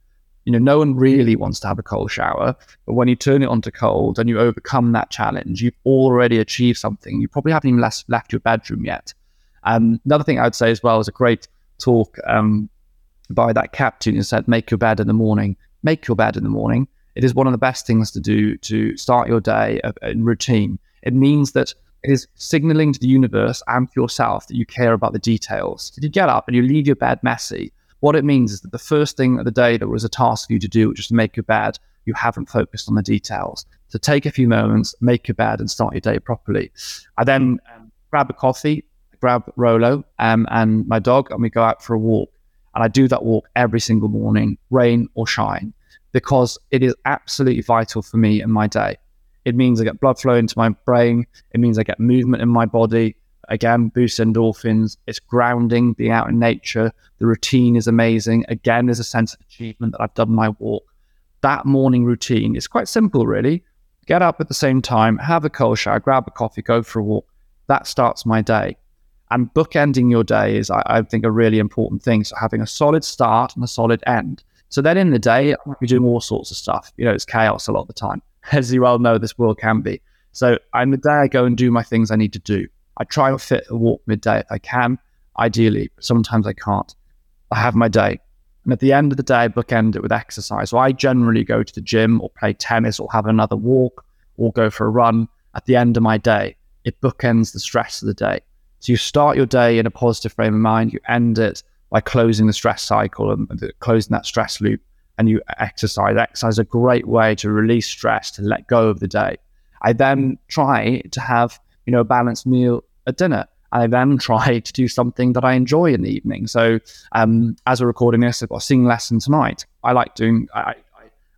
You know, no one really wants to have a cold shower, but when you turn it onto cold and you overcome that challenge, you've already achieved something. You probably haven't even left, left your bedroom yet. Um, another thing I'd say as well is a great talk um, by that captain who said, "Make your bed in the morning. Make your bed in the morning." It is one of the best things to do to start your day in routine. It means that it is signaling to the universe and to yourself that you care about the details. If you get up and you leave your bed messy, what it means is that the first thing of the day that was a task for you to do, which is to make your bed, you haven't focused on the details. So take a few moments, make your bed, and start your day properly. I then um, grab a coffee, grab Rolo um, and my dog, and we go out for a walk. And I do that walk every single morning, rain or shine, because it is absolutely vital for me in my day. It means I get blood flow into my brain. It means I get movement in my body again, boosts endorphins. It's grounding, being out in nature. The routine is amazing. Again, there's a sense of achievement that I've done my walk. That morning routine is quite simple, really. Get up at the same time, have a cold shower, grab a coffee, go for a walk. That starts my day. And bookending your day is, I, I think, a really important thing. So having a solid start and a solid end. So then in the day, I might be doing all sorts of stuff. You know, it's chaos a lot of the time. As you well know, this world can be. So in the day, I go and do my things I need to do. I try and fit a walk midday if I can, ideally, but sometimes I can't. I have my day. And at the end of the day, I bookend it with exercise. So I generally go to the gym or play tennis or have another walk or go for a run at the end of my day. It bookends the stress of the day. So you start your day in a positive frame of mind, you end it by closing the stress cycle and closing that stress loop, and you exercise. Exercise is a great way to release stress, to let go of the day. I then try to have you know, a balanced meal at dinner. I then try to do something that I enjoy in the evening. So, um, as we're recording this, I've got a singing lesson tonight. I like doing. I, I,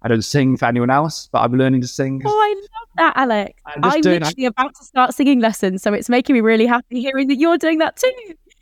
I don't sing for anyone else, but I'm learning to sing. Oh, I love that, Alex. I'm, I'm doing, literally I, about to start singing lessons, so it's making me really happy hearing that you're doing that too.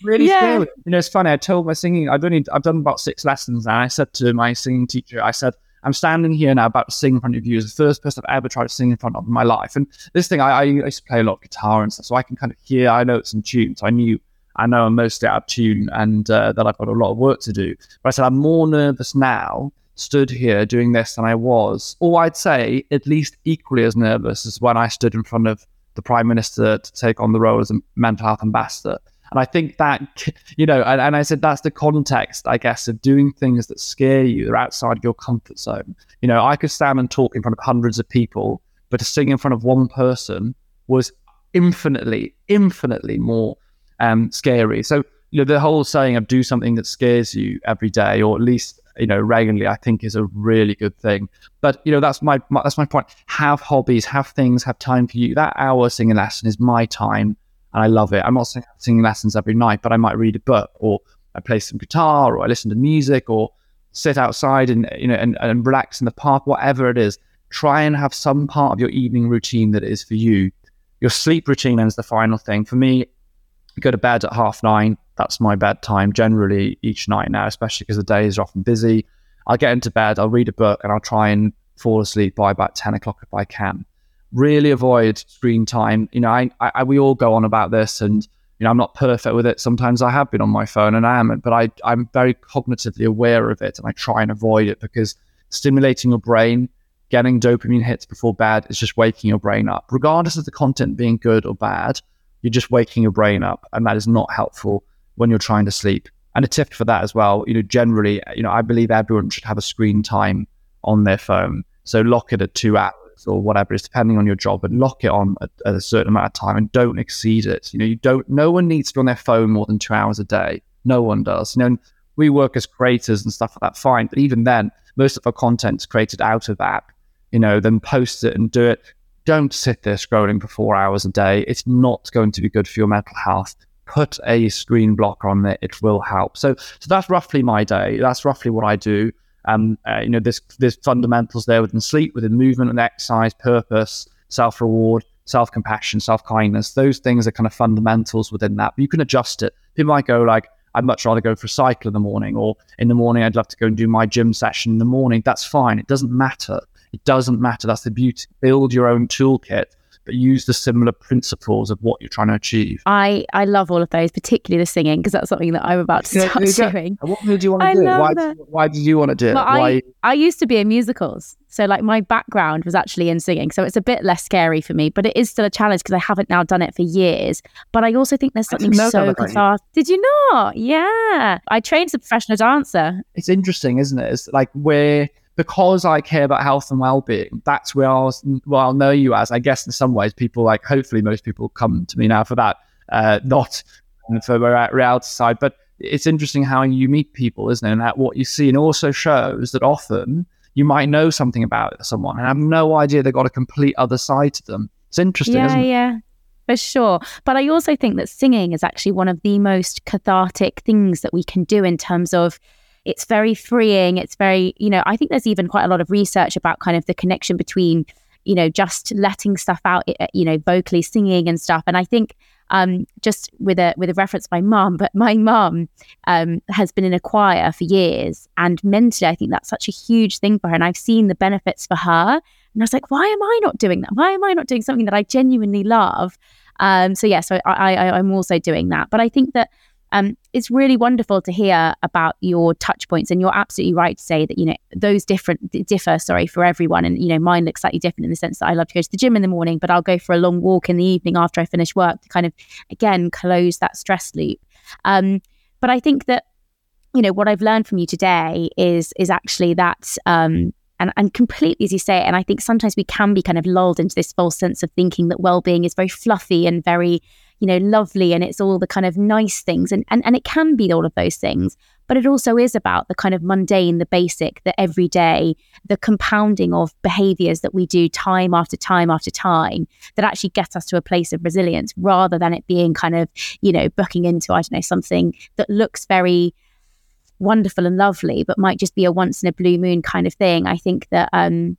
Really yeah. scary. You know, it's funny. I told my singing. I've only I've done about six lessons, and I said to my singing teacher, I said, I'm standing here now about to sing in front of you as the first person I've ever tried to sing in front of in my life. And this thing, I, I used to play a lot of guitar and stuff, so I can kind of hear, I know it's in tune. So I knew, I know I'm mostly out of tune and uh, that I've got a lot of work to do. But I said, I'm more nervous now stood here doing this than I was, or I'd say at least equally as nervous as when I stood in front of the Prime Minister to take on the role as a mental health ambassador. And I think that, you know, and, and, I said that's the context, I guess, of doing things that scare you, they're outside your comfort zone. You know, I could stand and talk in front of hundreds of people, but to sing in front of one person was infinitely, infinitely more um, scary. So, you know, the whole saying of do something that scares you every day, or at least you know regularly, I think is a really good thing. But you know, that's my, my that's my point. Have hobbies, have things, have time for you. That hour singing lesson is my time and I love it. I'm not singing lessons every night, but I might read a book or I play some guitar or I listen to music or sit outside and you know and, and relax in the park, whatever it is. Try and have some part of your evening routine that is for you. Your sleep routine is the final thing. For me, go to bed at half nine. That's my bedtime generally each night now, especially because the days are often busy. I'll get into bed, I'll read a book, and I'll try and fall asleep by about 10 o'clock if I can really avoid screen time. You know, I, I, we all go on about this, and you know, I'm not perfect with it. Sometimes I have been on my phone, and I am, but I, I'm very cognitively aware of it, and I try and avoid it because stimulating your brain, getting dopamine hits before bed is just waking your brain up, regardless of the content being good or bad. You're just waking your brain up, and that is not helpful when you're trying to sleep. And a tip for that as well, you know, generally, you know, I believe everyone should have a screen time on their phone. So lock it at two hours or whatever it is, depending on your job, and lock it on at, at, a certain amount of time and don't exceed it. You know, you don't. No one needs to be on their phone more than two hours a day. No one does. You know, we work as creators and stuff like that. Fine, but even then, most of our content is created out of app. You know, then post it and do it. Don't sit there scrolling for four hours a day. It's not going to be good for your mental health put a screen blocker on there. It will help. So, so that's roughly my day. That's roughly what I do. Um, uh, you know, there's there's fundamentals there within sleep, within movement and exercise, purpose, self reward, self compassion, self kindness. Those things are kind of fundamentals within that. But you can adjust it. People might go like, I'd much rather go for a cycle in the morning, or in the morning I'd love to go and do my gym session in the morning. That's fine. It doesn't matter. It doesn't matter. That's the beauty. Build your own toolkit but use the similar principles of what you're trying to achieve. I, I love all of those, particularly the singing, because that's something that I'm about to start Yeah, doing. What did you want to I do? Why, that. why did you want to do it? Why? I, I used to be in musicals. So, like, my background was actually in singing. So, it's a bit less scary for me, but it is still a challenge because I haven't now done it for years. But I also think there's something so cathartic. Did you not? Yeah. I trained as a professional dancer. it's interesting, isn't it? It's like where because I care about health and well-being, that's where I'll well I'll know you as. I guess in some ways, people like hopefully most people come to me now for that, uh, not for the reality side. But it's interesting how you meet people, isn't it? And that what you see, and also shows that often you might know something about someone and have no idea they've got a complete other side to them. It's interesting, yeah, isn't it? yeah. For sure. But I also think that singing is actually one of the most cathartic things that we can do in terms of it's very freeing. It's very, you know, I think there's even quite a lot of research about kind of the connection between, you know, just letting stuff out, eh, you know, vocally singing and stuff. And I think um, just with a with a reference my mum, but my mum um, has been in a choir for years, and mentally, I think that's such a huge thing for her. And I've seen the benefits for her. And I was like, why am I not doing that? Why am I not doing something that I genuinely love? Um, so yeah, so I, I, I'm also doing that. But I think that um, it's really wonderful to hear about your touch points, and you're absolutely right to say that you know those different differ. Sorry for everyone, and you know mine looks slightly different in the sense that I love to go to the gym in the morning, but I'll go for a long walk in the evening after I finish work to kind of again close that stress loop. Um, but I think that you know what I've learned from you today is is actually that um, and and completely as you say and I think sometimes we can be kind of lulled into this false sense of thinking that well-being is very fluffy and very you know lovely and it's all the kind of nice things and and, and it can be all of those things but it also is about the kind of mundane the basic the everyday the compounding of behaviors that we do time after time after time that actually get us to a place of resilience rather than it being kind of you know booking into i don't know something that looks very wonderful and lovely, but might just be a once in a blue moon kind of thing. I think that um,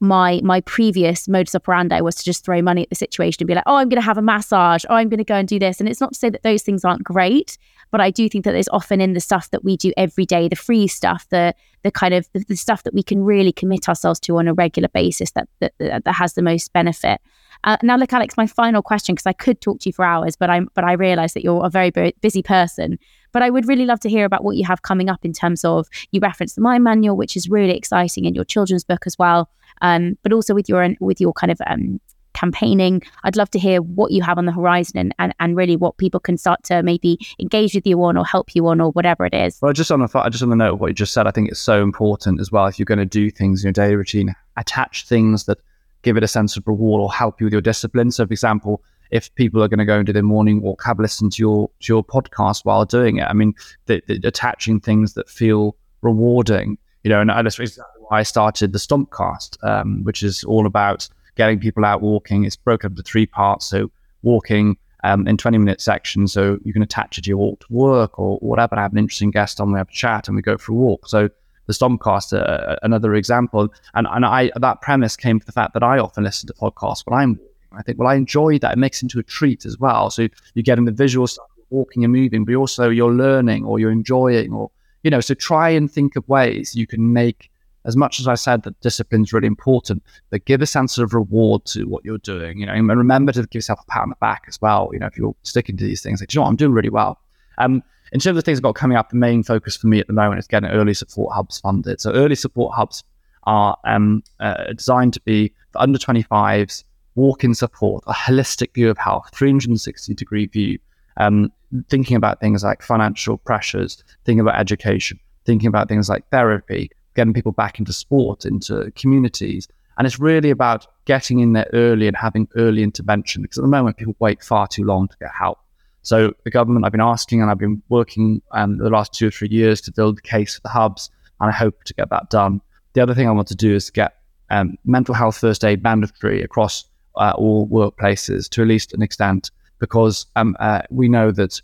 my my previous modus operandi was to just throw money at the situation and be like, oh, I'm going to have a massage, oh, I'm going to go and do this. And it's not to say that those things aren't great, but I do think that there's often in the stuff that we do every day, the free stuff, the the kind of the, the stuff that we can really commit ourselves to on a regular basis that that, that, has the most benefit. Uh, now, look, Alex, my final question, because I could talk to you for hours, but I'm but I realise that you're a very, very busy person. But I would really love to hear about what you have coming up in terms of you referenced the Mind Manual, which is really exciting, and your children's book as well. Um, but also with your with your kind of um, campaigning, I'd love to hear what you have on the horizon and, and and really what people can start to maybe engage with you on or help you on or whatever it is. Well, just on the just on the note of what you just said, I think it's so important as well. If you're going to do things in your daily routine, attach things that give it a sense of reward or help you with your discipline. So, for example, if people are going to go do their morning walk, have listened to your to your podcast while doing it. I mean, the, the, attaching things that feel rewarding, you know, and that's exactly I started the Stompcast, um, which is all about getting people out walking. It's broken up into three parts. So, walking um, in 20 minute sections. So, you can attach it to your walk to work or whatever. I have an interesting guest on, we have a chat and we go for a walk. So, the Stompcast, uh, another example. And, and I that premise came from the fact that I often listen to podcasts when I'm walking. I think, well, I enjoy that. It makes it into a treat as well. So you're getting the visual stuff, walking and moving, but also you're learning or you're enjoying or, you know, so try and think of ways you can make, as much as I said that discipline is really important, but give a sense of reward to what you're doing, you know, and remember to give yourself a pat on the back as well. You know, if you're sticking to these things, like, you know what, I'm doing really well. Um, in terms of things I've got coming up, the main focus for me at the moment is getting early support hubs funded. So early support hubs are um, uh, designed to be for under 25s, walk-in support, a holistic view of health, 360 degree view, um, thinking about things like financial pressures, thinking about education, thinking about things like therapy, getting people back into sport, into communities. And it's really about getting in there early and having early intervention because at the moment people wait far too long to get help. So the government, I've been asking and I've been working um, the last two or three years to build the case for the hubs, and I hope to get that done. The other thing I want to do is get um, mental health first aid mandatory across uh, all workplaces to at least an extent, because um, uh, we know that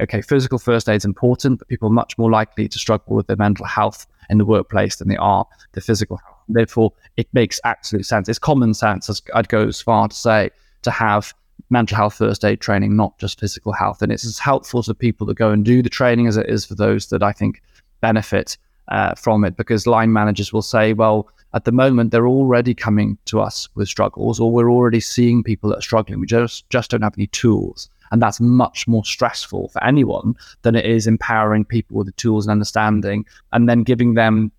okay, physical first aid is important, but people are much more likely to struggle with their mental health in the workplace than they are the physical health. Therefore, it makes absolute sense. It's common sense, as I'd go as far to say, to have mental health first aid training, not just physical health. And it's as helpful to people that go and do the training as it is for those that I think benefit uh, from it because line managers will say, well, at the moment they're already coming to us with struggles, or we're already seeing people that are struggling. We just just don't have any tools. And that's much more stressful for anyone than it is empowering people with the tools and understanding and then giving them,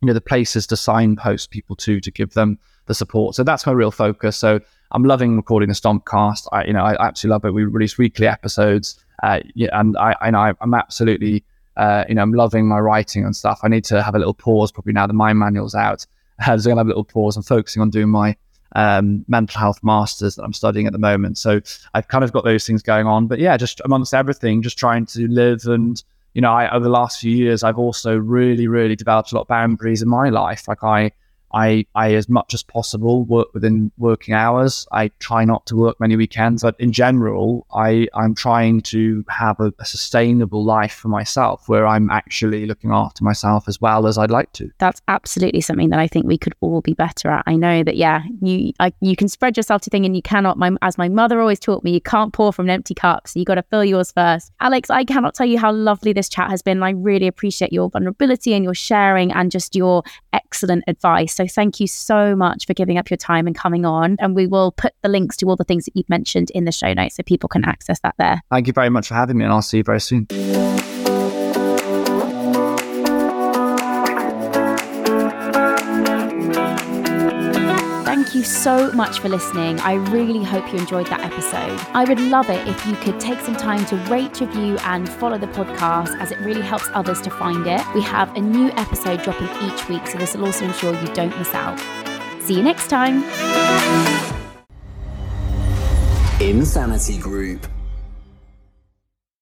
you know, the places to signpost people to to give them the support. So that's my real focus. So I'm loving recording the Stompcast. I, you know, I absolutely love it. We release weekly episodes, uh, yeah, and I, I, I'm absolutely, uh, you know, I'm loving my writing and stuff. I need to have a little pause probably now the mind manual's out. I'm gonna have a little pause. I'm focusing on doing my um, mental health masters that I'm studying at the moment. So I've kind of got those things going on. But yeah, just amongst everything, just trying to live and you know, I, over the last few years, I've also really, really developed a lot of boundaries in my life. Like I, I, I, as much as possible, work within working hours. I try not to work many weekends, but in general, I, I'm trying to have a, a, sustainable life for myself where I'm actually looking after myself as well as I'd like to. That's absolutely something that I think we could all be better at. I know that, yeah, you, I, you can spread yourself to thing and you cannot, my, as my mother always taught me, you can't pour from an empty cup. So you got to fill yours first. Alex, I cannot tell you how lovely this chat has been. I really appreciate your vulnerability and your sharing and just your excellent advice. So thank you so much for giving up your time and coming on. And we will put the links to all the things that you've mentioned in the show notes so people can access that there. Thank you very much for having me, and I'll see you very soon. You so much for listening. I really hope you enjoyed that episode. I would love it if you could take some time to rate, review, and follow the podcast as it really helps others to find it. We have a new episode dropping each week, so this will also ensure you don't miss out. See you next time. Insanity Group.